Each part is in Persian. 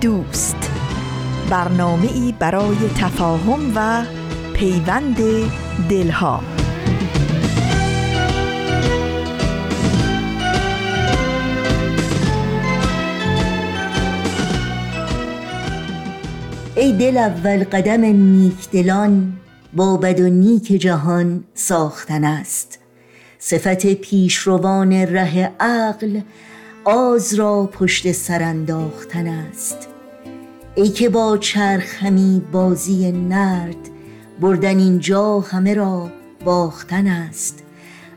دوست. برنامه ای برای تفاهم و پیوند دلها. ای دل اول قدم نیک دلان با بد و نیک جهان ساختن است. صفت پیشروان ره عقل آز را پشت سر انداختن است. ای که با چرخ همی بازی نرد بردن اینجا همه را باختن است.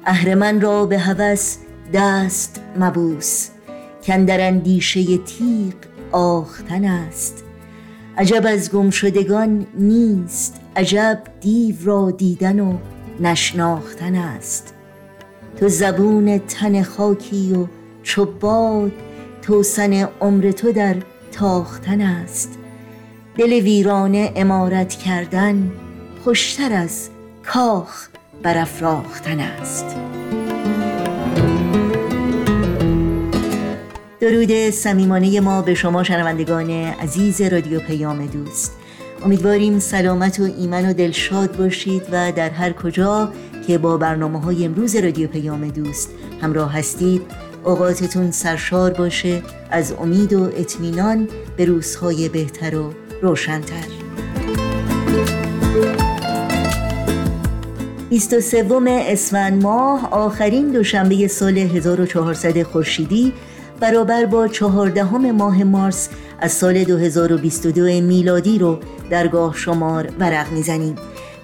اهرمن را به هوس دست مبوس کندر اندیشه تیغ آختن است. عجب از گمشدگان نیست عجب دیو را دیدن و نشناختن است. تو زبون تن خاکی و چو باد توسن عمر تو در تاختن است. دل ویرانه امارت کردن خوشتر از کاخ برافراختن است. درود صمیمانه ما به شما شنوندگان عزیز رادیو پیام دوست. امیدواریم سلامت و ایمن و دلشاد باشید و در هر کجا که با برنامه های امروز رادیو پیام دوست همراه هستید اوقاتتون سرشار باشه از امید و اطمینان به روزهای بهتر و روشنتر. 23 اسفند ماه آخرین دوشنبه سال 1400 خورشیدی برابر با چهاردهم ماه مارس از سال 2022 میلادی رو درگاه شمار ورق می‌زنیم.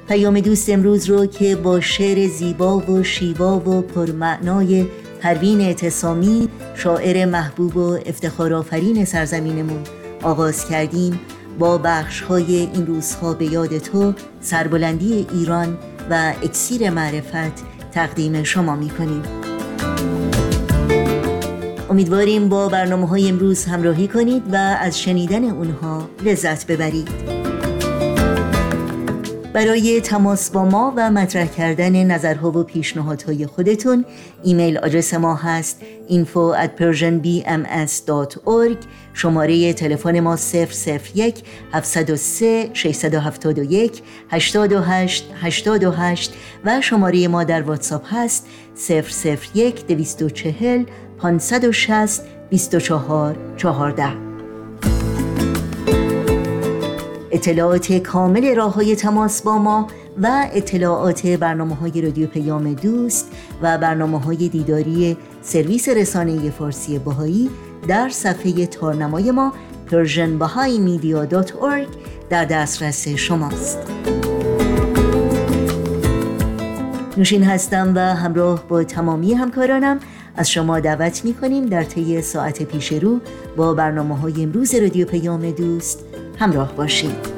پیام دوست امروز رو که با شعر زیبا و شیوا و پرمعنای پروین اعتصامی شاعر محبوب و افتخارآفرین سرزمینمون. آغاز کردیم با بخش های این روزها به یاد تو سربلندی ایران و اکسیر معرفت تقدیم شما می کنیم امیدواریم با برنامه های امروز همراهی کنید و از شنیدن اونها لذت ببرید. برای تماس با ما و مطرح کردن نظرها و پیشنهادهای خودتون ایمیل آدرس ما هست info at persianbms.org شماره تلفن ما 001 703 671 828 828 و شماره ما در واتساپ هست 001 240 560 24 14 اطلاعات کامل راه های تماس با ما و اطلاعات برنامه های رادیو پیام دوست و برنامه های دیداری سرویس رسانه فارسی باهایی در صفحه تارنمای ما persianbahaimedia.org در دسترس شماست. نوشین هستم و همراه با تمامی همکارانم از شما دعوت می کنیم در طی ساعت پیش رو با برنامه های امروز رادیو پیام دوست همراه باشید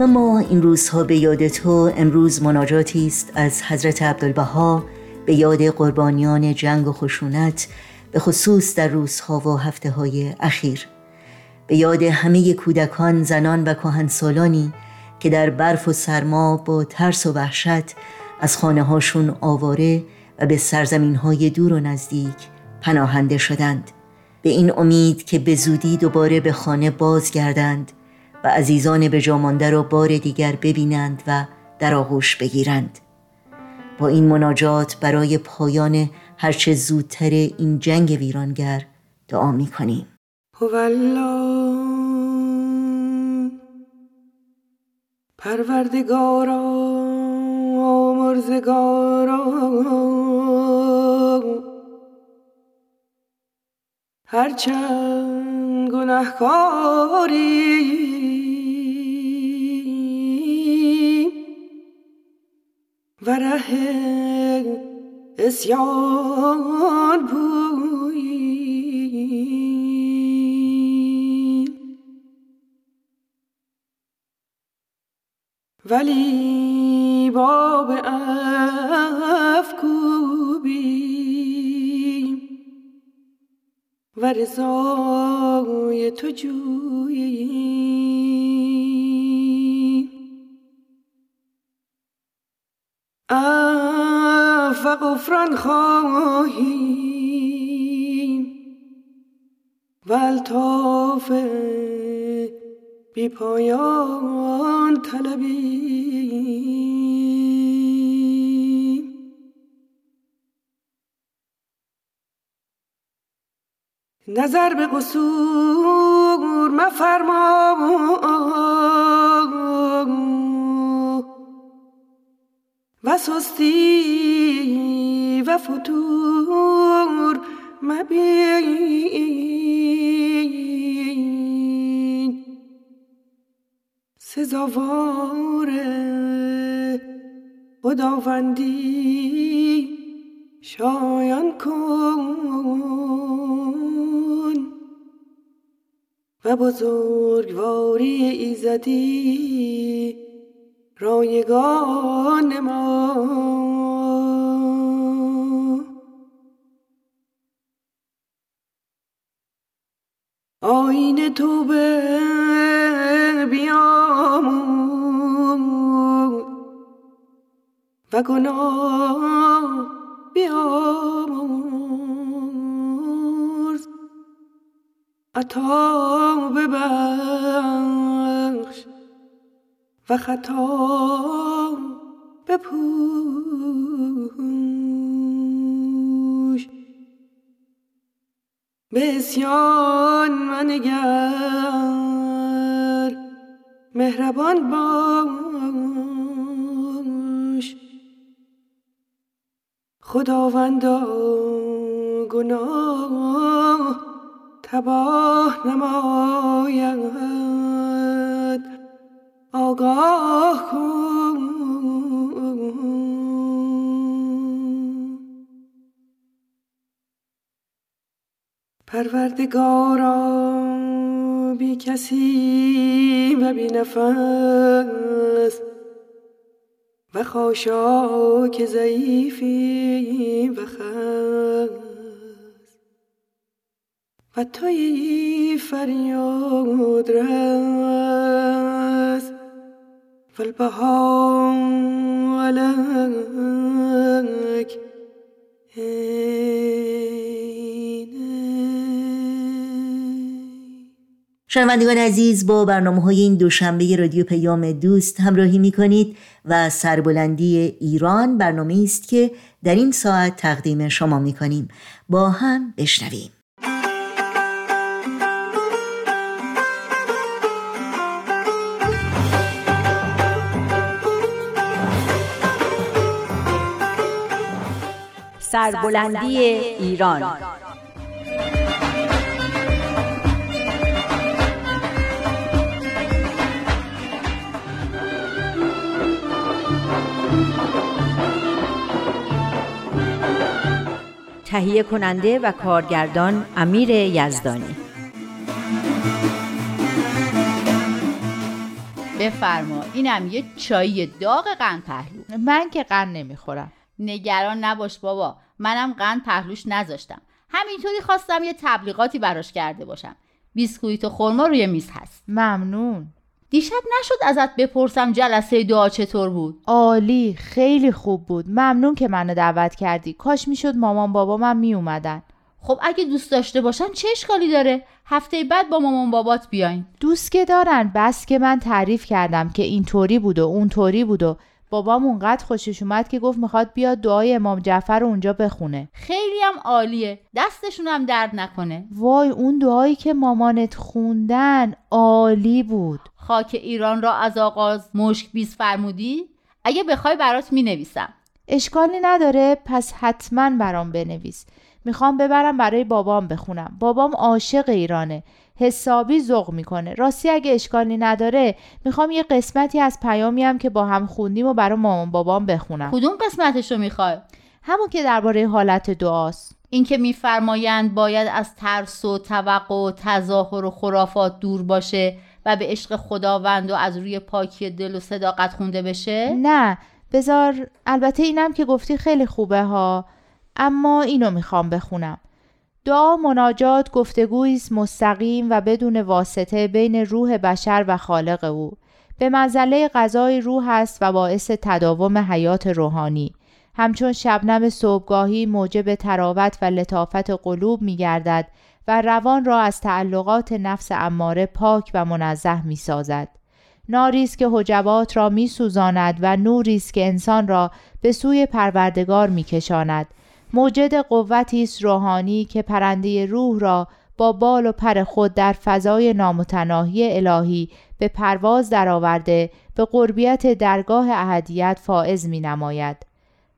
و ما این روزها به یاد تو امروز مناجاتی است از حضرت عبدالبها به یاد قربانیان جنگ و خشونت به خصوص در روزها و هفته های اخیر. به یاد همه کودکان، زنان و کهنسالانی که در برف و سرما با ترس و وحشت از خانه هاشون آواره و به سرزمین های دور و نزدیک پناهنده شدند. به این امید که به زودی دوباره به خانه بازگردند و عزیزان به جامانده را بار دیگر ببینند و در آغوش بگیرند. با این مناجات برای پایان هرچه زودتر این جنگ ویرانگر دعا می کنیم پروردگارا. مرزگارا هرچند گناهکاری و ره اسیان پویی ولی باب افکوبی و رضای تو جویی اف و غفران خواهیم. و الطاف بی پایان طلبیم. نظر به قصور مفرما و سستی و فتور مبین. سزاوار خداوندی شایان کن. و بزرگواری ایزدی رایگان ما. آین توبه بیامون و گناه بیامرز عطا ببخش و خطا بپوش. به اسیان منگر مهربان باش. خداوندا گناه تباه نماید. آگاه کن. پروردگارا بی کسی و بی نفس. و خاشاک ضعیفی و خس و توی فریاد رس فالبهاء عليك شنوندگان عزیز با برنامه های این دوشنبه رادیو پیام دوست همراهی می کنید و سربلندی ایران برنامه است که در این ساعت تقدیم شما می کنیم با هم بشنویم. سربلندی ایران. تهیه کننده و کارگردان امیر یزدانی. بفرما اینم یه چای داغ قند پهلو. من که قند نمی‌خورم. نگران نباش بابا. منم قند پهلوش نذاشتم. همینطوری خواستم یه تبلیغاتی براش کرده باشم. بیسکویت و خورما روی میز هست. ممنون. دیشب نشد ازت بپرسم جلسه دعا چطور بود؟ عالی خیلی خوب بود. ممنون که منو دعوت کردی. کاش می‌شد مامان بابا من می اومدن خب اگه دوست داشته باشن چه اشکالی داره؟ هفته بعد با مامان بابات بیاین. دوست که دارن بس که من تعریف کردم که اینطوری بود و اونطوری بود و بابام اونقدر خوشش اومد که گفت می‌خواد بیاد دعای امام جعفر رو اونجا بخونه. خیلی هم عالیه. دستشون هم درد نکنه. وای اون دعایی که مامانت خوندن عالی بود. خاک ایران را از آغاز مشک بیز فرمودی؟ اگه بخوای برات می‌نویسم. اشکالی نداره پس حتما برام بنویس. می‌خوام ببرم برای بابام بخونم. بابام عاشق ایرانه. حسابی ذوق می‌کنه. راستی اگه اشکالی نداره می‌خوام یه قسمتی از پیامی هم که با هم خوندیم و برای مامان بابام بخونم. کدوم قسمتش رو می‌خوای؟ همون که درباره حالت دعاست. اینکه میفرمایند باید از ترس و توقع و تظاهر و خرافات دور باشه و به عشق خداوند و از روی پاکی دل و صداقت خونده بشه؟ نه. بذار البته اینم که گفتی خیلی خوبه ها اما اینو می‌خوام بخونم. دعا مناجات گفتگویی است مستقیم و بدون واسطه بین روح بشر و خالق او به منزله غذای روح است و باعث تداوم حیات روحانی همچون شبنم صبحگاهی موجب تراوت و لطافت قلوب می گردد و روان را از تعلقات نفس اماره پاک و منزه می سازد. ناری است که حجبات را می سوزاند و نوری است که انسان را به سوی پروردگار می کشاند. موجد قوتی است روحانی که پرنده روح را با بال و پر خود در فضای نامتناهی الهی به پرواز درآورده به قربیت درگاه اهدیت فائز می نماید.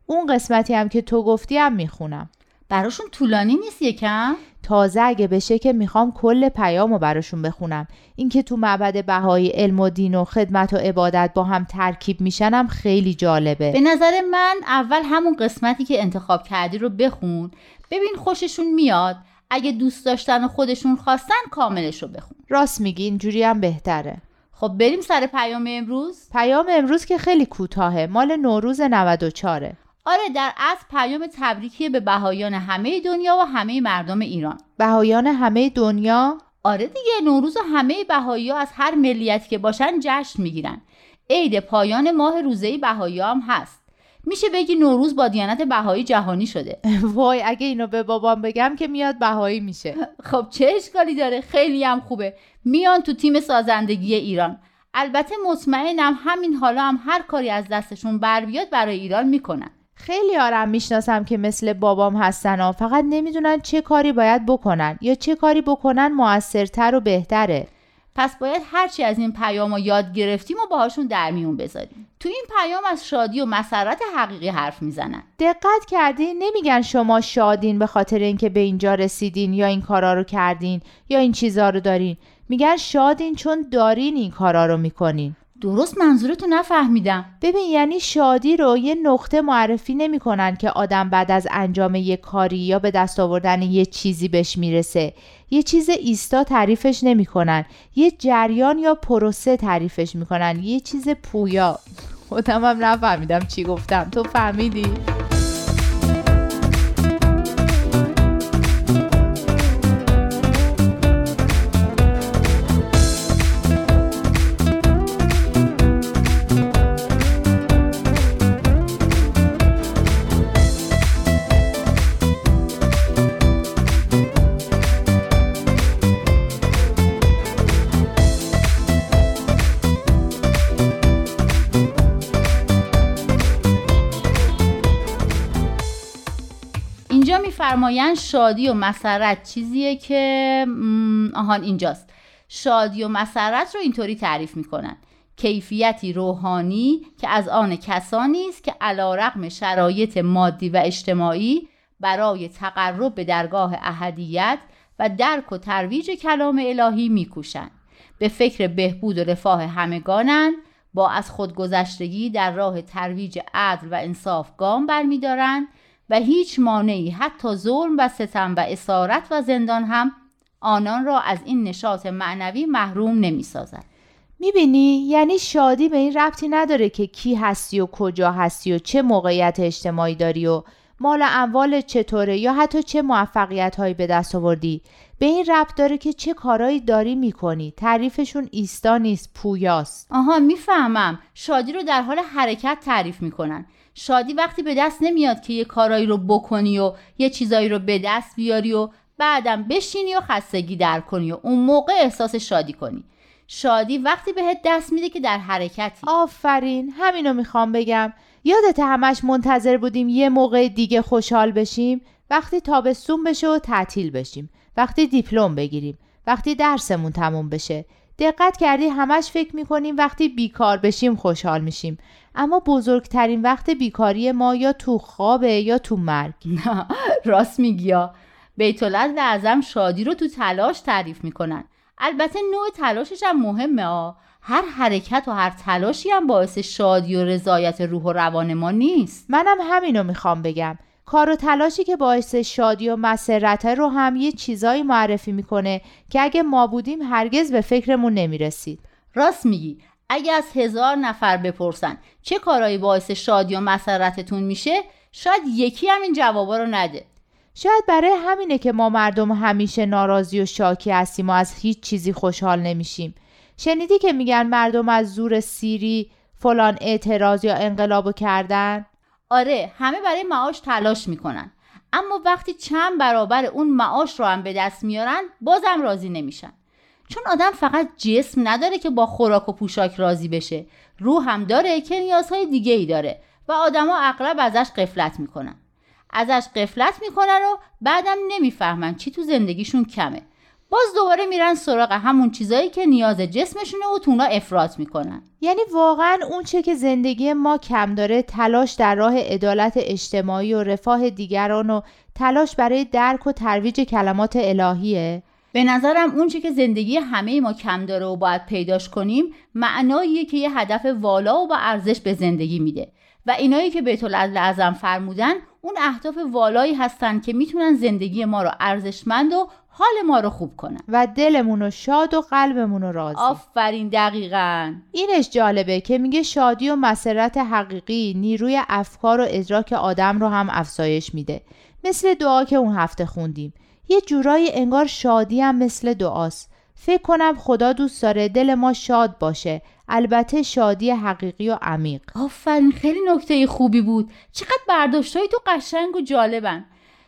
اون قسمتی هم که تو گفتی هم می‌خونم براشون طولانی نیست یکم؟ تازه اگه بشه که می‌خوام کل پیام رو براشون بخونم. اینکه تو معبد بهایی علم و دین و خدمت و عبادت با هم ترکیب میشنم خیلی جالبه. به نظر من اول همون قسمتی که انتخاب کردی رو بخون. ببین خوششون میاد. اگه دوست داشتن و خودشون خواستن کاملش رو بخون. راست میگی اینجوری هم بهتره. خب بریم سر پیام امروز. پیام امروز که خیلی کوتاهه. مال نوروز 94 آره در اصل پیام تبریکی به بهایان همه دنیا و همه مردم ایران. بهایان همه دنیا؟ آره دیگه نوروز و همه بهایی از هر ملیتی که باشن جشن می‌گیرن. عید پایان ماه روزه بهایی هم هست. میشه بگی نوروز با دیانت بهایی جهانی شده. وای اگه اینو به بابام بگم که میاد بهایی میشه. خب چه اشکالی داره؟ خیلی هم خوبه. میان تو تیم سازندگی ایران. البته مطمئنم همین حالا هم هر کاری از دستشون بر بیاد برای ایران می‌کنن. خیلی آرم می‌شناسم که مثل بابام هستن و فقط نمی‌دونن چه کاری باید بکنن یا چه کاری بکنن موثرتر و بهتره. پس باید هرچی از این پیام رو یاد گرفتیم و باهاشون در میون بذاریم. تو این پیام از شادی و مسرت حقیقی حرف می‌زنن. دقت کردین نمیگن شما شادین به خاطر اینکه به اینجا رسیدین یا این کارا رو کردین یا این چیزا رو دارین. میگن شادین چون دارین این کارا رو می‌کنین. درست منظورتو نفهمیدم. ببین یعنی شادی رو یه نقطه معرفی نمی‌کنن که آدم بعد از انجام یه کاری یا به دست آوردن یه چیزی بهش می‌رسه. یه چیز ایستا تعریفش نمی‌کنن. یه جریان یا پروسه تعریفش می‌کنن. یه چیز پویا. خودم هم نفهمیدم چی گفتم. تو فهمیدی؟ میفرمایند شادی و مسرت چیزیه که آهان اینجاست. شادی و مسرت رو اینطوری تعریف می‌کنن. کیفیتی روحانی که از آن کسانی است که علا رقم شرایط مادی و اجتماعی برای تقرب به درگاه اهدیت و درک و ترویج کلام الهی میکوشند. به فکر بهبود و رفاه همگانند. با از خودگذشتگی در راه ترویج عدل و انصاف گام برمیدارند. و هیچ مانعی حتی ظلم و ستم و اسارت و زندان هم آنان را از این نشاط معنوی محروم نمی سازد. می‌بینی؟ یعنی شادی به این ربطی نداره که کی هستی و کجا هستی و چه موقعیت اجتماعی داری و مال اموال چطوره یا حتی چه موفقیت هایی به دست آوردی. به این ربط داره که چه کارایی داری می‌کنی. تعریفشون ایستا نیست پویاست. آها می‌فهمم. شادی رو در حال حرکت تعریف می‌کنن. شادی وقتی به دست نمیاد که یه کارایی رو بکنی و یه چیزایی رو به دست بیاری و بعدم بشینی و خستگی در کنی و اون موقع احساس شادی کنی. شادی وقتی بهت دست میده که در حرکتی. آفرین همینو می‌خوام بگم. یادت همش منتظر بودیم یه موقع دیگه خوشحال بشیم؟ وقتی تابستون بشه و تعطیل بشیم. وقتی دیپلم بگیریم. وقتی درسمون تموم بشه. دقت کردی همش فکر می‌کنیم وقتی بیکار بشیم خوشحال میشیم. اما بزرگترین وقت بیکاری ما یا تو خوابه یا تو مرگ. راست میگی بیت اعظم شادی رو تو تلاش تعریف می‌کنن. البته نوع تلاشش هم مهمه ها هر حرکت و هر تلاشی هم باعث شادی و رضایت روح و روان ما نیست. منم همینو می‌خوام بگم. کار و تلاشی که باعث شادی و مسرته رو هم یه چیزایی معرفی می‌کنه که اگه ما بودیم هرگز به فکرمون نمی‌رسید. راست میگی. اگه از هزار نفر بپرسن چه کارایی باعث شادی و مسرتتون میشه شاید یکی هم این جوابا رو نده. شاید برای همینه که ما مردم همیشه ناراضی و شاکی هستیم و از هیچ چیزی خوشحال نمیشیم. شنیدی که میگن مردم از زور سیری فلان اعتراض یا انقلابو کردن؟ آره همه برای معاش تلاش می‌کنن. اما وقتی چند برابر اون معاش رو هم به دست میارن بازم راضی نمیشن. چون آدم فقط جسم نداره که با خوراک و پوشاک راضی بشه. روح هم داره که نیازهای دیگه ای داره و آدما اغلب ازش قفلت می‌کنن. ازش قفلت می‌کنن و بعدم نمی‌فهمن چی تو زندگیشون کمه. باز دوباره میرن سراغ همون چیزایی که نیاز جسمشونه و تونا افراط می‌کنن. یعنی واقعا اون چه که زندگی ما کم داره تلاش در راه عدالت اجتماعی و رفاه دیگران و تلاش برای درک و ترویج کلمات الهیه. به نظرم اون چه که زندگی همه ما کم داره و باید پیداش کنیم معناییه که یه هدف والا و با ارزش به زندگی میده. و اینایی که بیت اعظم فرمودن اون اهداف والایی هستن که می‌تونن زندگی ما رو ارزشمند و حال ما رو خوب کنن. و دلمون رو شاد و قلبمون رو راضی. آفرین دقیقا. اینش جالبه که میگه شادی و مسرت حقیقی نیروی افکار و ادراک آدم رو هم افزایش میده. مثل دعا که اون هفته خوندیم. یه جورایی انگار شادی هم مثل دعاست. فکر کنم خدا دوست داره دل ما شاد باشه. البته شادی حقیقی و عمیق. آفرین خیلی نکته خوبی بود. چقدر برداشتهای تو قشنگ و جالبن.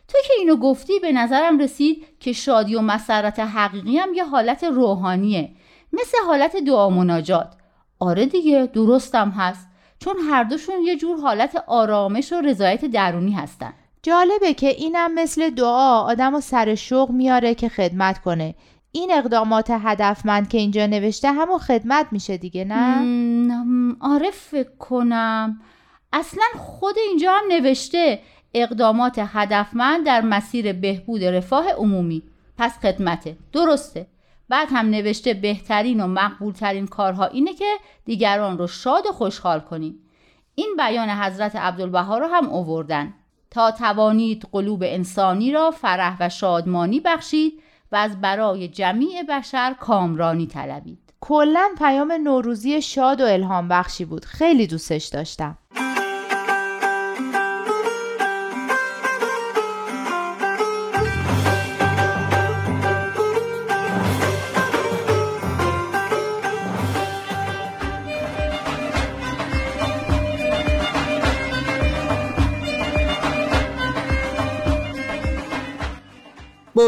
تو که اینو گفتی به نظرم رسید که شادی و مسرت حقیقی هم یه حالت روحانیه. مثل حالت دعا مناجات. آره دیگه درستم هست. چون هر دوشون یه جور حالت آرامش و رضایت درونی هستن. جالبه که اینم مثل دعا آدم و سر شوق میاره که خدمت کنه. این اقدامات هدفمند که اینجا نوشته همون خدمت میشه دیگه نه؟ آره فکر کنم. اصلا خود اینجا هم نوشته اقدامات هدفمند در مسیر بهبود رفاه عمومی. پس خدمته. درسته. بعد هم نوشته بهترین و مقبولترین کارها اینه که دیگران رو شاد و خوشحال کنیم. این بیان حضرت عبدالبها رو هم اووردن تا توانید قلوب انسانی را فرح و شادمانی بخشید و از برای جمیع بشر کامرانی طلبید. کلا پیام نوروزی شاد و الهام بخشی بود. خیلی دوستش داشتم.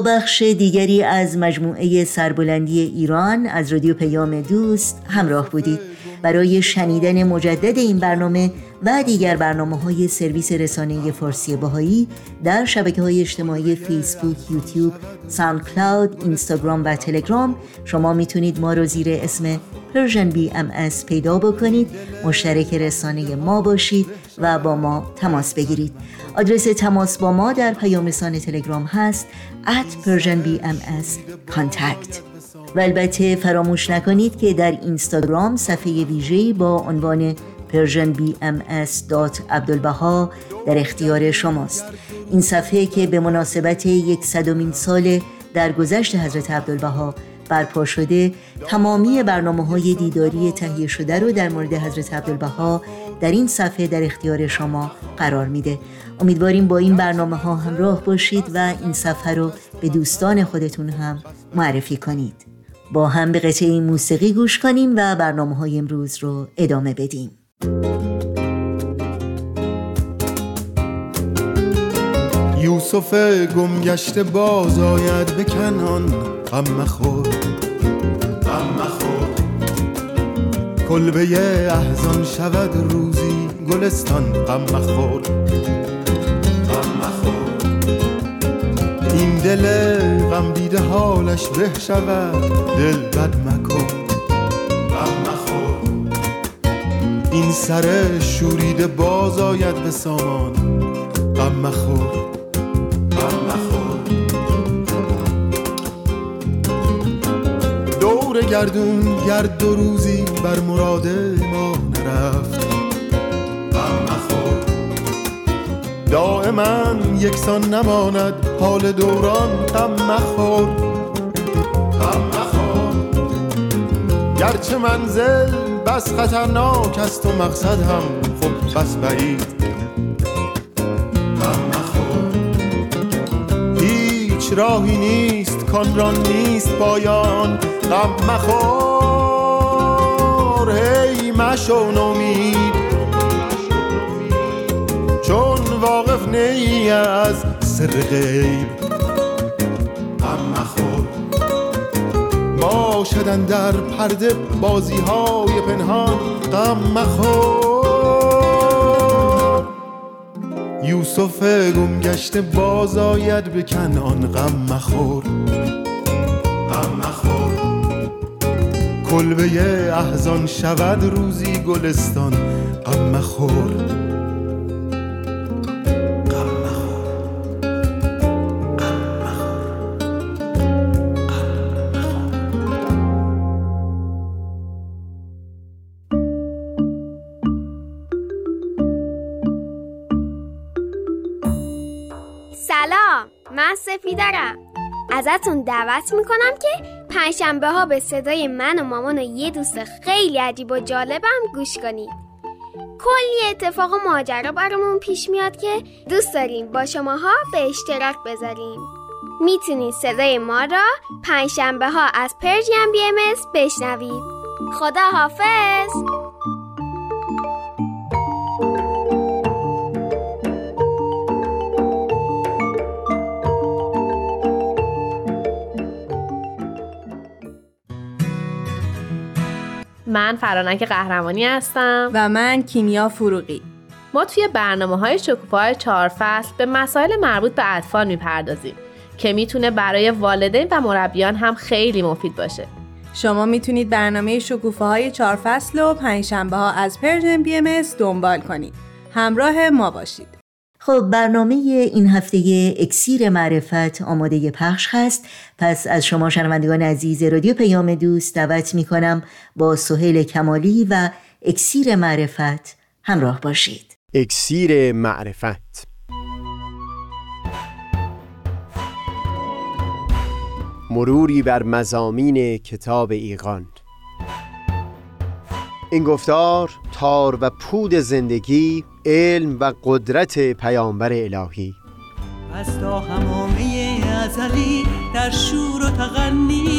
بخش دیگری از مجموعه سربلندی ایران از رادیو پیام دوست همراه بودید. برای شنیدن مجدد این برنامه و دیگر برنامه های سرویس رسانه فارسی بهایی در شبکه های اجتماعی فیسبوک، یوتیوب، SoundCloud، اینستاگرام و تلگرام. شما می‌تونید ما رو زیر اسم Persian BMS پیدا بکنید. مشترک رسانه ما باشید و با ما تماس بگیرید. آدرس تماس با ما در پیام رسانه تلگرام هست. at Persian BMS contact و البته فراموش نکنید که در اینستاگرام صفحه ویژه‌ای با عنوان persianbms.abdulbaha در اختیار شماست. این صفحه که به مناسبت یک صدومین سال در گذشت حضرت عبدالبها برپا شده تمامی برنامه های دیداری تهیه شده رو در مورد حضرت عبدالبها در این صفحه در اختیار شما قرار میده. امیدواریم با این برنامه ها همراه باشید و این صفحه رو به دوستان خودتون هم معرفی کنید. با هم به قطعه موسیقی گوش کنیم و برنامه های امروز رو ادامه بدیم. یوسف گمگشت باز آید به کنان. غم مخور غم مخور. کلبه احزان شود روزی گلستان. غم مخور. دل غم دیده حالش به شود. دل بد مکن. غم مخور. این سر شوریده باز آید به سامان. غم مخور. گردون گرد دو روزی بر مراد ما نرفت. دائما یکسان نماند حال دوران. غم مخور غم مخور. گرچه منزل بس خطرناک است و مقصد هم خب بس بعید. غم مخور. هیچ راهی نیست کان را نیست پایان. غم مخور. هی مشو نومید. واقف نی از سر غیب. غم مخور باشدن در پرده بازی های پنهان. غم مخور یوسف گم گشته باز آید به کنعان. غم مخور غم مخور کلبه احزان شود روزی گلستان. غم مخور سفیدرم ازتون دعوت می‌کنم که پنجشنبه ها به صدای من و مامان و یه دوست خیلی عجیب و جالبم گوش کنید کلی اتفاق و ماجرا برامون پیش میاد که دوست داریم با شماها به اشتراک بذاریم. می‌تونید صدای ما را پنجشنبه ها از پرژیم بی ام بشنوید. خدا حافظ من فرانک قهرمانی هستم. و من کیمیا فروغی. ما توی برنامه های شکوفه های چهار فصل به مسائل مربوط به اطفال می‌پردازیم که می‌تونه برای والدین و مربیان هم خیلی مفید باشه. شما می‌تونید برنامه شکوفه های چهار فصل و پنجشنبه ها از Persian BMS دنبال کنید. همراه ما باشید. خب برنامه این هفته اکسیر معرفت آماده پخش هست. پس از شما شنوندگان عزیز رادیو پیام دوست دعوت می کنم با سهیل کمالی و اکسیر معرفت همراه باشید. اکسیر معرفت. مروری بر مزامین کتاب ایقان. این گفتار تار و پود زندگی علم و قدرت پیامبر الهی. از تا همامه ازلی در شور و تغنیست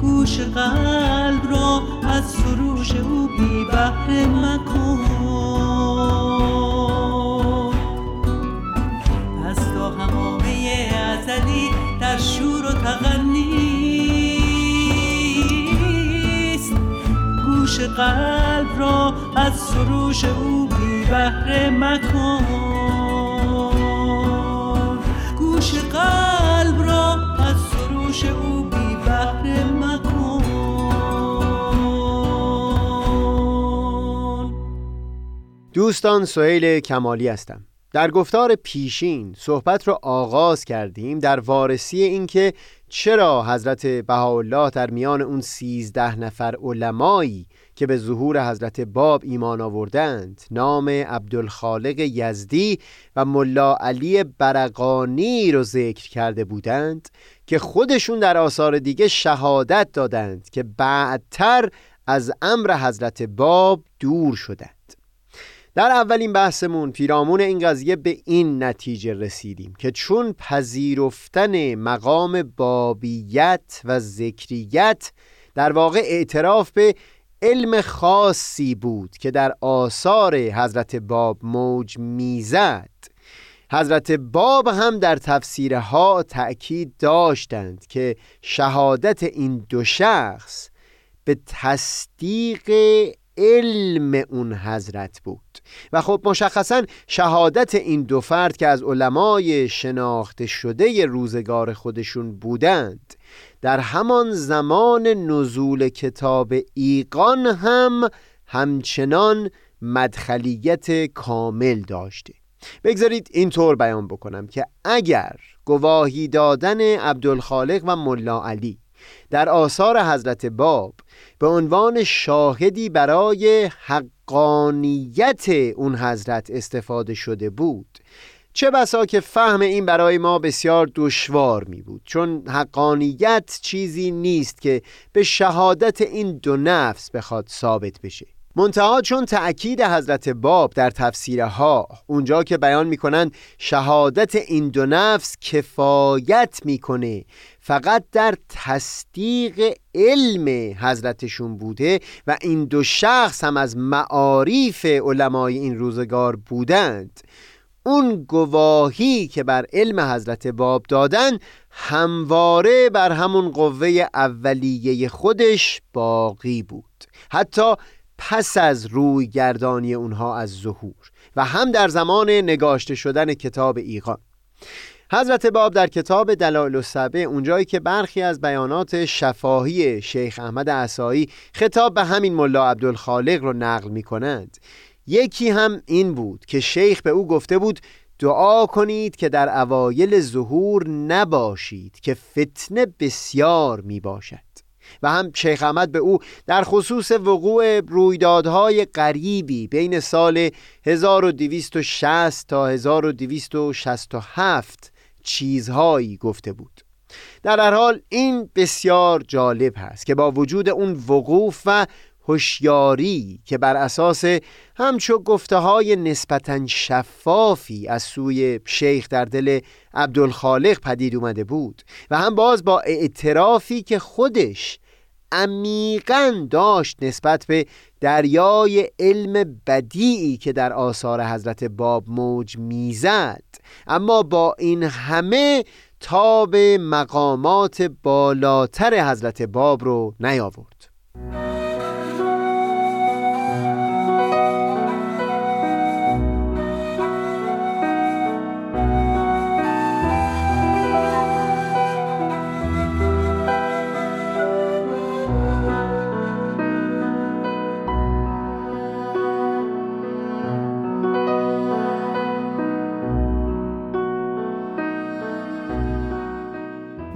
گوش قلب را از سروش او بی بهره مکن. از تا همامه ازلی در شور و تغنیست گوش قلب را از سروش او بی بهره مکن. گوش قلب را از سروش او بی بهره مکن. دوستان سهیل کمالی هستم. در گفتار پیشین صحبت را آغاز کردیم در وارسی اینکه چرا حضرت بهاءالله در میان اون سیزده نفر علمایی که به ظهور حضرت باب ایمان آوردند نام عبدالخالق یزدی و ملا علی برقانی رو ذکر کرده بودند که خودشون در آثار دیگه شهادت دادند که بعدتر از امر حضرت باب دور شدند در اولین بحثمون پیرامون این قضیه به این نتیجه رسیدیم که چون پذیرفتن مقام بابیت و ذکریت در واقع اعتراف به علم خاصی بود که در آثار حضرت باب موج می‌زد حضرت باب هم در تفسیرها تأکید داشتند که شهادت این دو شخص به تصدیق علم اون حضرت بود. و خب مشخصا شهادت این دو فرد که از علمای شناخته شده روزگار خودشون بودند در همان زمان نزول کتاب ایقان هم همچنان مدخلیت کامل داشته. بگذارید اینطور بیان بکنم که اگر گواهی دادن عبدالخالق و ملا علی در آثار حضرت باب به عنوان شاهدی برای حقانیت اون حضرت استفاده شده بود. چه بسا که فهم این برای ما بسیار دشوار می بود چون حقانیت چیزی نیست که به شهادت این دو نفس بخواد ثابت بشه. منتها چون تأکید حضرت باب در تفسیرها اونجا که بیان می‌کنند شهادت این دو نفس کفایت می‌کنه فقط در تصدیق علم حضرتشون بوده و این دو شخص هم از معاریف علمای این روزگار بودند. اون گواهی که بر علم حضرت باب دادن همواره بر همون قوه اولیه خودش باقی بود. حتی پس از روی گردانی اونها از ظهور و هم در زمان نگاشته شدن کتاب ایقان حضرت باب در کتاب دلائل السبع اونجایی که برخی از بیانات شفاهی شیخ احمد عصایی خطاب به همین ملا عبدالخالق رو نقل می کنند یکی هم این بود که شیخ به او گفته بود دعا کنید که در اوایل ظهور نباشید که فتنه بسیار می باشد و هم شیخ احمد به او در خصوص وقوع رویدادهای غریبی بین سال 1260 تا 1267 چیزهایی گفته بود. در هر حال این بسیار جالب هست که با وجود اون وقوف و هوشیاری که بر اساس همچو گفته های نسبتا شفافی از سوی شیخ در دل عبدالخالق پدید اومده بود و هم باز با اعترافی که خودش عمیقا داشت نسبت به دریای علم بدیعی که در آثار حضرت باب موج می‌زد اما با این همه تا به مقامات بالاتر حضرت باب رو نیاورد.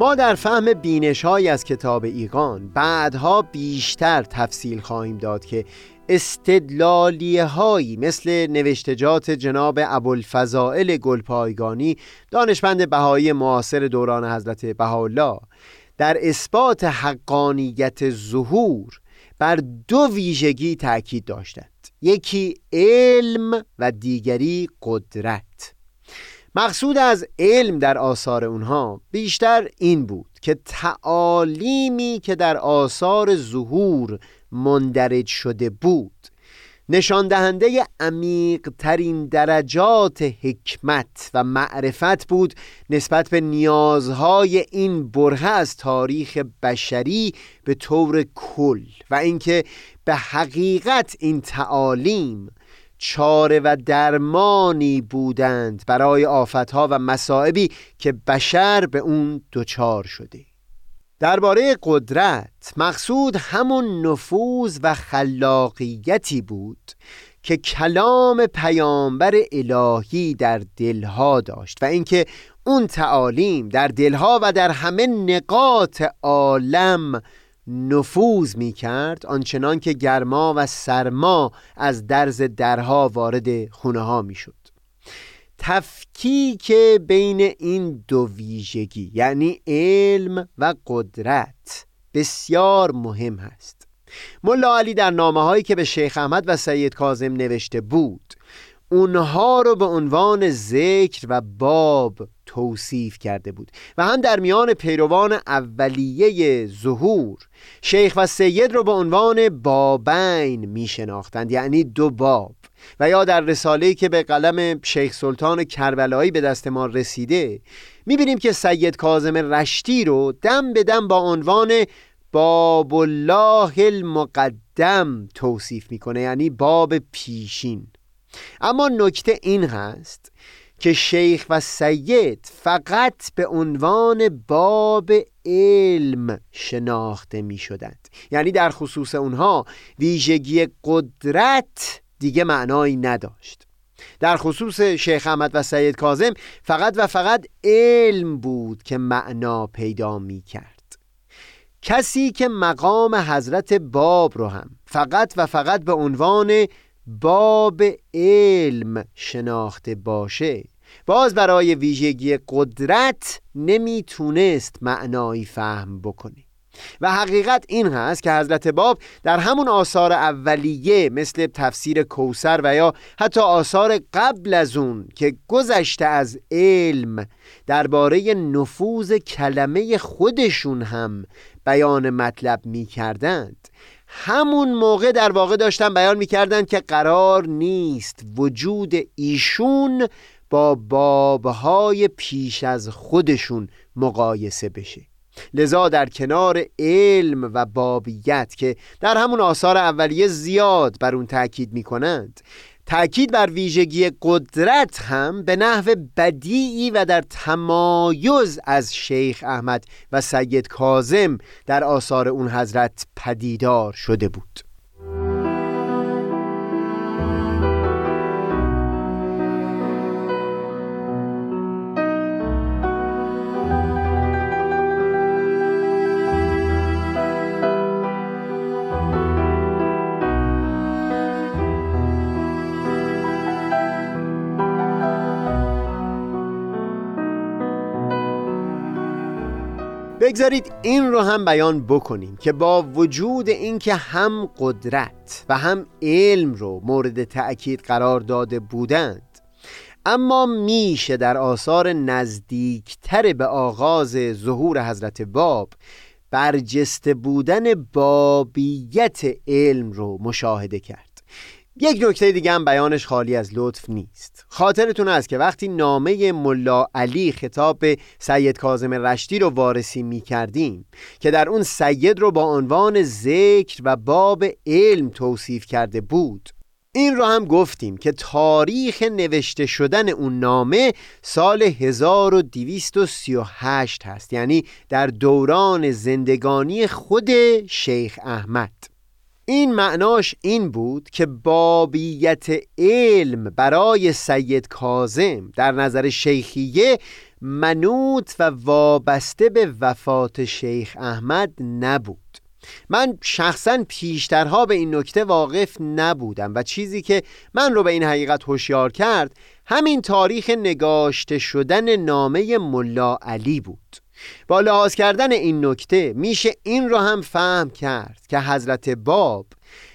ما در فهم بینش های از کتاب ایقان بعدها بیشتر تفصیل خواهیم داد که استدلالیه هایی مثل نوشتجات جناب ابوالفضائل گلپایگانی دانشمند بهایی معاصر دوران حضرت بهاءالله در اثبات حقانیت ظهور بر دو ویژگی تاکید داشتند. یکی علم و دیگری قدرت. مقصود از علم در آثار اونها بیشتر این بود که تعالیمی که در آثار ظهور مندرج شده بود نشان دهنده عمیق ترین درجات حکمت و معرفت بود نسبت به نیازهای این بره از تاریخ بشری به طور کل و اینکه به حقیقت این تعالیم چاره و درمانی بودند برای آفتها و مصائبی که بشر به اون دچار شده. درباره قدرت مقصود همون نفوذ و خلاقیتی بود که کلام پیامبر الهی در دلها داشت و اینکه اون تعالیم در دلها و در همه نقاط عالم نفوذ می کرد آنچنان که گرما و سرما از درز درها وارد خونه ها می شد تفکیک بین این دو ویژگی یعنی علم و قدرت بسیار مهم هست ملا علی در نامه هایی که به شیخ احمد و سید کازم نوشته بود اونها رو به عنوان ذکر و باب توصیف کرده بود و هم در میان پیروان اولیه ظهور شیخ و سید رو به عنوان بابین می شناختند یعنی دو باب. و یا در رساله که به قلم شیخ سلطان کربلایی به دست ما رسیده می بینیم که سید کازم رشتی رو دم به دم با عنوان باب الله المقدم توصیف می‌کنه یعنی باب پیشین. اما نکته این هست که شیخ و سید فقط به عنوان باب علم شناخته می شدند یعنی در خصوص اونها ویژگی قدرت دیگه معنایی نداشت. در خصوص شیخ احمد و سید کازم فقط و فقط علم بود که معنا پیدا می کرد کسی که مقام حضرت باب رو هم فقط و فقط به عنوان باب علم شناخته باشه باز برای ویژگی قدرت نمی‌تونست معنایی فهم بکنه. و حقیقت این هست که حضرت باب در همون آثار اولیه مثل تفسیر کوسر و یا حتی آثار قبل از اون که گذشته از علم درباره نفوذ کلمه خودشون هم بیان مطلب می کردند همون موقع در واقع داشتن بیان می کردند که قرار نیست وجود ایشون با بابهای پیش از خودشون مقایسه بشه. لذا در کنار علم و بابیت که در همون آثار اولیه زیاد بر اون تاکید می کنند تأکید بر ویژگی قدرت هم به نحو بدیعی و در تمایز از شیخ احمد و سید کازم در آثار اون حضرت پدیدار شده بود. بگذارید این رو هم بیان بکنیم که با وجود اینکه هم قدرت و هم علم رو مورد تأکید قرار داده بودند اما میشه در آثار نزدیکتر به آغاز ظهور حضرت باب برجسته بودن بابیت علم رو مشاهده کرد. یک نکته دیگه هم بیانش خالی از لطف نیست. خاطرتون است که وقتی نامه ملا علی خطاب به سید کازم رشتی رو وارسی می کردیم که در اون سید رو با عنوان ذکر و باب علم توصیف کرده بود این رو هم گفتیم که تاریخ نوشته شدن اون نامه سال 1238 هست. یعنی در دوران زندگانی خود شیخ احمد. این معناش این بود که بابیت علم برای سید کازم در نظر شیخیه منوط و وابسته به وفات شیخ احمد نبود. من شخصا پیشترها به این نکته واقف نبودم و چیزی که من رو به این حقیقت هوشیار کرد همین تاریخ نگاشته شدن نامه ملا علی بود. با لحاظ کردن این نکته میشه این رو هم فهم کرد که حضرت باب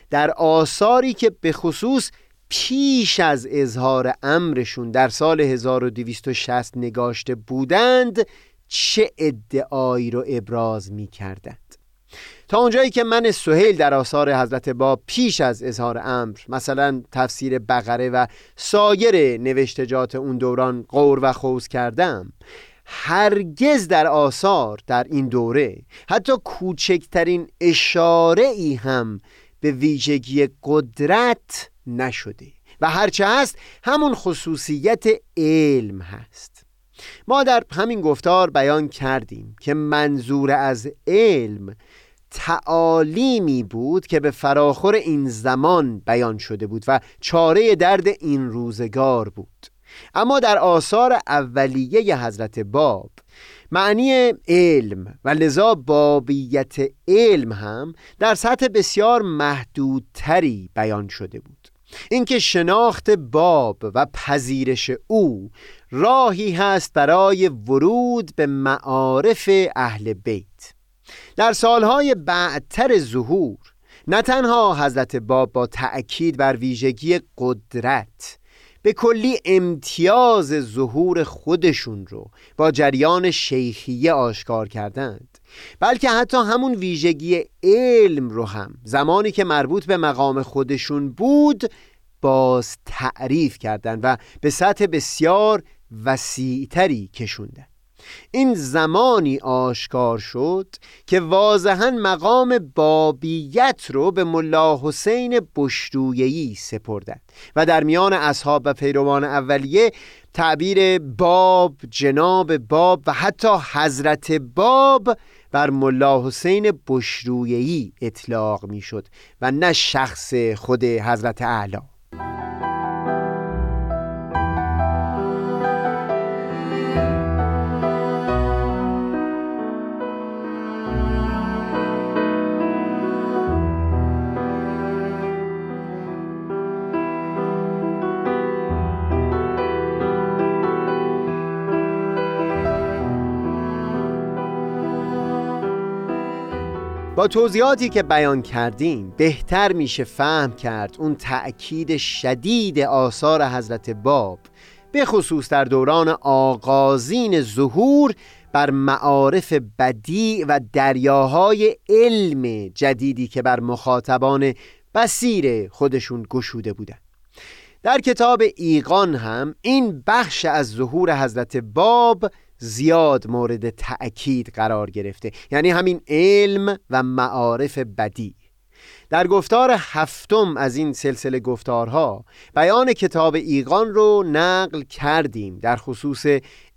در آثاری که به خصوص پیش از اظهار امرشون در سال 1260 نگاشته بودند چه ادعایی رو ابراز می کردند تا اونجایی که من سهیل در آثار حضرت باب پیش از اظهار امر مثلا تفسیر بقره و سایر نوشتجات اون دوران قور و خوز کردم هرگز در آثار در این دوره حتی کوچکترین اشاره ای هم به ویژگی قدرت نشده و هرچه هست همون خصوصیت علم هست. ما در همین گفتار بیان کردیم که منظور از علم تعالیمی بود که به فراخور این زمان بیان شده بود و چاره درد این روزگار بود. اما در آثار اولیه حضرت باب معنی علم و لذا بابیت علم هم در سطح بسیار محدودتری بیان شده بود. اینکه شناخت باب و پذیرش او راهی هست برای ورود به معارف اهل بیت. در سالهای بعدتر ظهور نه تنها حضرت باب با تأکید بر ویژگی قدرت به کلی امتیاز ظهور خودشون رو با جریان شیخیه آشکار کردند. بلکه حتی همون ویژگی علم رو هم زمانی که مربوط به مقام خودشون بود باز تعریف کردند و به سطح بسیار وسیعتری کشوندند. این زمانی آشکار شد که واضحا مقام بابیت رو به ملا حسین بشرویهی سپردند و در میان اصحاب و پیروان اولیه تعبیر باب جناب باب و حتی حضرت باب بر ملا حسین بشرویهی اطلاق می‌شد و نه شخص خود حضرت اعلی. با توضیحاتی که بیان کردیم بهتر میشه فهم کرد اون تأکید شدید آثار حضرت باب به خصوص در دوران آغازین ظهور بر معارف بدی و دریاهای علم جدیدی که بر مخاطبان بسیر خودشون گشوده بودند. در کتاب ایقان هم این بخش از ظهور حضرت باب زیاد مورد تأکید قرار گرفته. یعنی همین علم و معارف بدی. در گفتار هفتم از این سلسله گفتارها بیان کتاب ایقان رو نقل کردیم در خصوص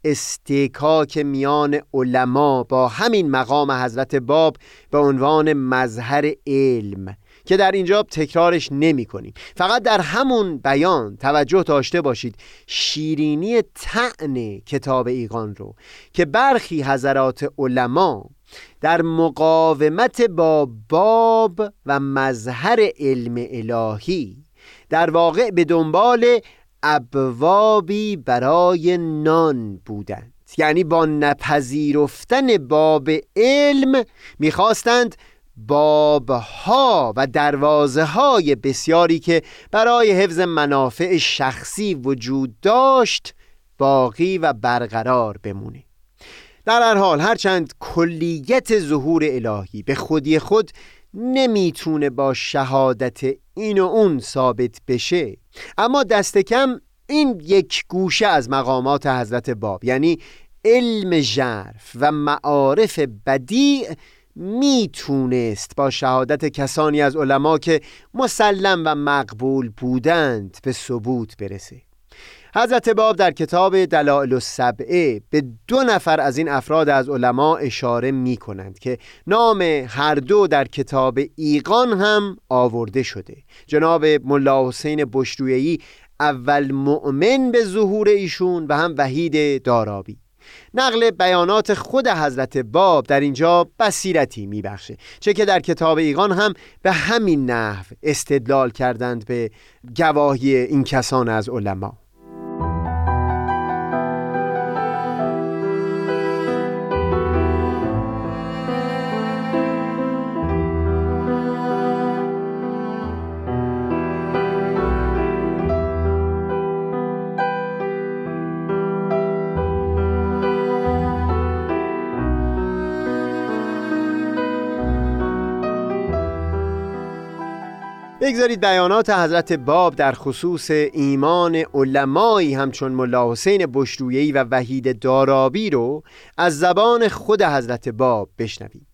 استکاک میان علما با همین مقام حضرت باب به عنوان مظهر علم. که در اینجا تکرارش نمی کنیم. فقط در همون بیان توجه داشته باشید. شیرینی تعن کتاب ایقان رو که برخی حضرات علما در مقاومت با باب و مظهر علم الهی در واقع به دنبال ابوابی برای نان بودند. یعنی با نپذیرفتن باب علم می‌خواستند بابها و دروازه های بسیاری که برای حفظ منافع شخصی وجود داشت باقی و برقرار بمونه. در هر حال هرچند کلیت ظهور الهی به خودی خود نمی‌تونه با شهادت این و اون ثابت بشه اما دست کم این یک گوشه از مقامات حضرت باب یعنی علم ژرف و معارف بدیع می‌تونست با شهادت کسانی از علما که مسلم و مقبول بودند به ثبوت برسه. حضرت باب در کتاب دلائل السبعه به دو نفر از این افراد از علما اشاره می کنند که نام هر دو در کتاب ایقان هم آورده شده. جناب ملا حسین بشرویی اول مؤمن به ظهور ایشون و هم وحید دارابی. نقل بیانات خود حضرت باب در اینجا بصیرتی میبخشه. چه که در کتاب ایقان هم به همین نحو استدلال کردند به گواهی این کسان از علما. بگذارید بیانات حضرت باب در خصوص ایمان علمایی همچون ملا حسین بشرویی و وحید دارابی رو از زبان خود حضرت باب بشنویم.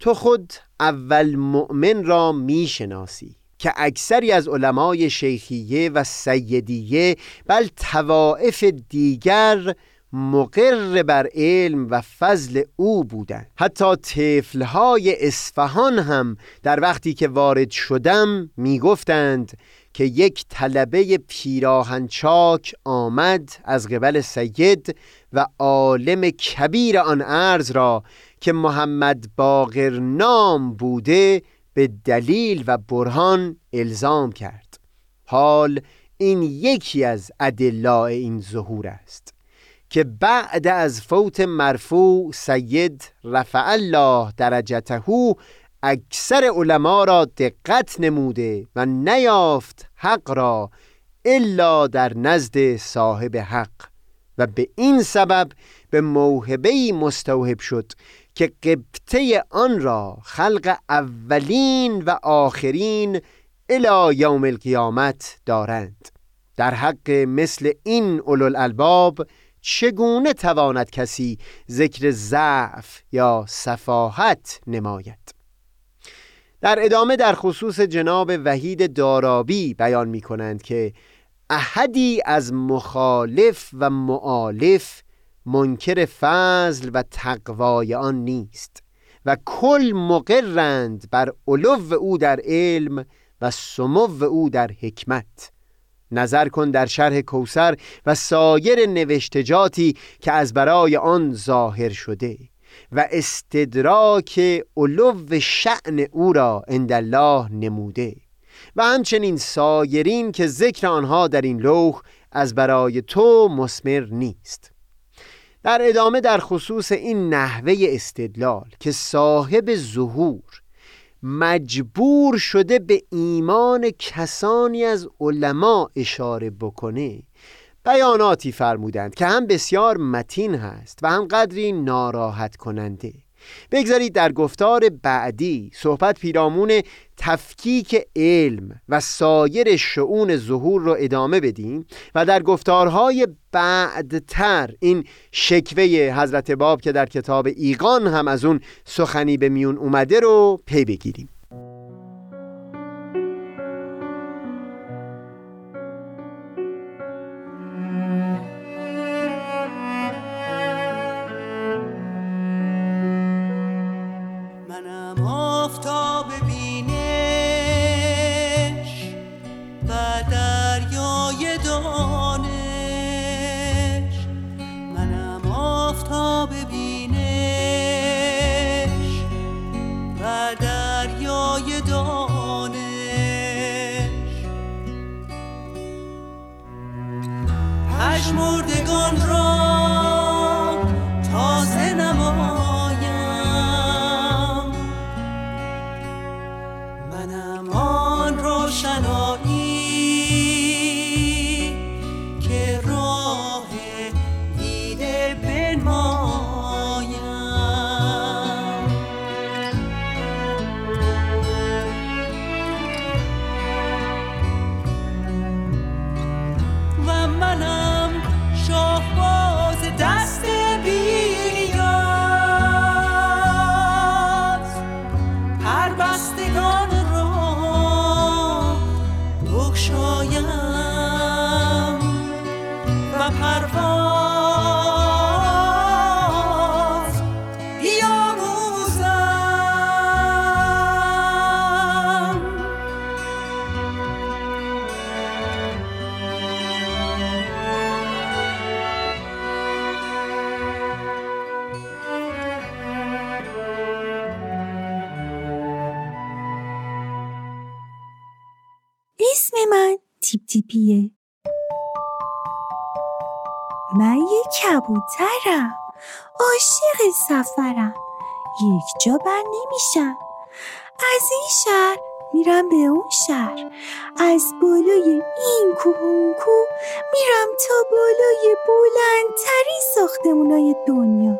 تو خود اول مؤمن را می‌شناسی که اکثری از علمای شیخیه و سیدیه بل توائف دیگر مقر بر علم و فضل او بودند. حتی طفلهای اصفهان هم در وقتی که وارد شدم می‌گفتند که یک طلبه پیراهنچاک آمد از قبل سید و عالم کبیر آن ارز را که محمد باقر نام بوده به دلیل و برهان الزام کرد. حال این یکی از ادلاء این ظهور است. که بعد از فوت مرفوع سید رفع الله درجته اکثر علما را دقت نموده و نیافت حق را الا در نزد صاحب حق و به این سبب به موهبه مستوهب شد که قبطه آن را خلق اولین و آخرین الی یوم القیامت دارند. در حق مثل این اولو الالباب چگونه تواند کسی ذکر ضعف یا صفاحت نماید؟ در ادامه در خصوص جناب وحید دارابی بیان می کنند که احدی از مخالف و معالف منکر فضل و تقوای آن نیست و کل مقرند بر علو او در علم و سمو او در حکمت. نظر کن در شرح کوسر و سایر نوشتجاتی که از برای آن ظاهر شده و استدراک علو شعن او را الله نموده و همچنین سایرین که ذکر آنها در این لوح از برای تو مسمر نیست. در ادامه در خصوص این نحوه استدلال که صاحب ظهور مجبور شده به ایمان کسانی از علما اشاره بکنه. بیاناتی فرمودند که هم بسیار متین هست و هم قدری ناراحت کننده. بگذارید در گفتار بعدی صحبت پیرامون تفکیک علم و سایر شعون ظهور رو ادامه بدیم و در گفتارهای بعدتر این شکوه حضرت باب که در کتاب ایقان هم از اون سخنی به میون اومده رو پی بگیریم. من یه کبوترم. عاشق سفرم. یک جا بر نمیشم. از این شهر میرم به اون شهر. از بالای این کوه اون کوه میرم تا بالای بلندترین ساختمونای دنیا.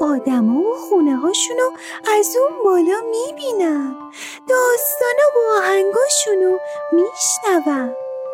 آدما و خونه هاشونو از اون بالا می‌بینم. داستانا و آهنگاشونو میشنوم.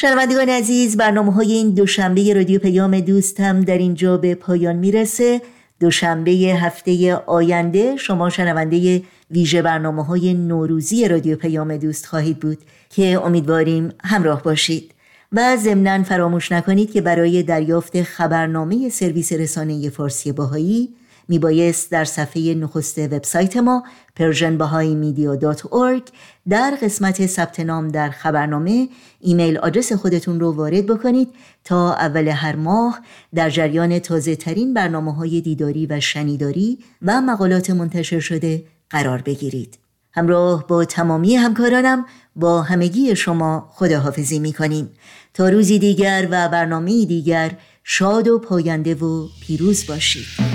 شنوندگان عزیز برنامه های این دوشنبه رادیو پیام دوست هم در اینجا به پایان می‌رسه. دوشنبه هفته آینده شما شنونده ویژه برنامه های نوروزی رادیو پیام دوست خواهید بود که امیدواریم همراه باشید. و ضمنا فراموش نکنید که برای دریافت خبرنامه سرویس رسانه فارسی باهایی میبایست در صفحه نخست وبسایت ما persianbahaimedia.org در قسمت ثبت نام در خبرنامه ایمیل آدرس خودتون رو وارد بکنید تا اول هر ماه در جریان تازه ترین برنامه های دیداری و شنیداری و مقالات منتشر شده قرار بگیرید. همراه با تمامی همکارانم با همگی شما خداحافظی می کنیم تا روزی دیگر و برنامه دیگر شاد و پاینده و پیروز باشید.